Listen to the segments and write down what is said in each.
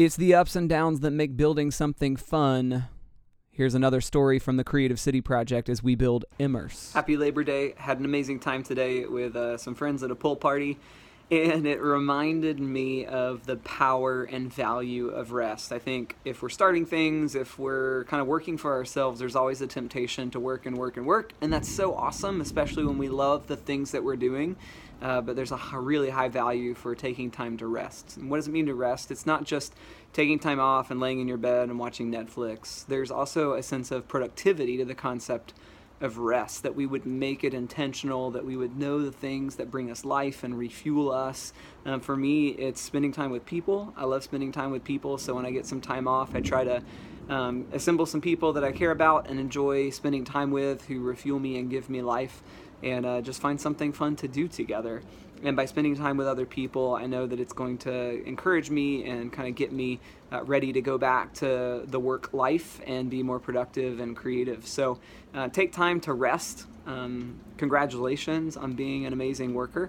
It's the ups and downs that make building something fun. Here's another story from the Creative City Project as we build Immerse. Happy Labor Day. Had an amazing time today with uh, some friends at a pool party, and it reminded me of the power and value of rest. I think if we're starting things, if we're kind of working for ourselves, there's always a temptation to work and work and work, and that's so awesome, especially when we love the things that we're doing. Uh, but there's a really high value for taking time to rest. And what does it mean to rest? It's not just taking time off and laying in your bed and watching Netflix. There's also a sense of productivity to the concept of rest, that we would make it intentional, that we would know the things that bring us life and refuel us. Um, for me, it's spending time with people. I love spending time with people, so when I get some time off, I try to um, assemble some people that I care about and enjoy spending time with who refuel me and give me life and uh, just find something fun to do together. And by spending time with other people, I know that it's going to encourage me and kind of get me uh, ready to go back to the work life and be more productive and creative. So uh, take time to rest. Um, congratulations on being an amazing worker.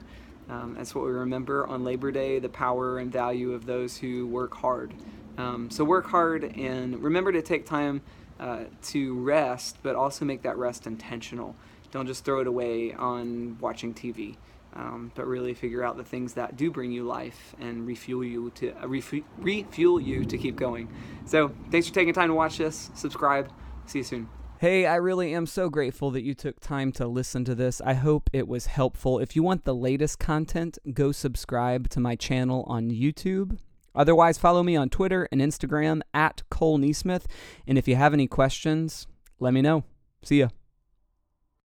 Um, that's what we remember on Labor Day the power and value of those who work hard. Um, so work hard and remember to take time uh, to rest, but also make that rest intentional. Don't just throw it away on watching TV, um, but really figure out the things that do bring you life and refuel you to uh, refu- refuel you to keep going. So thanks for taking time to watch this. Subscribe. See you soon. Hey, I really am so grateful that you took time to listen to this. I hope it was helpful. If you want the latest content, go subscribe to my channel on YouTube. Otherwise, follow me on Twitter and Instagram at Cole NeSmith. And if you have any questions, let me know. See ya.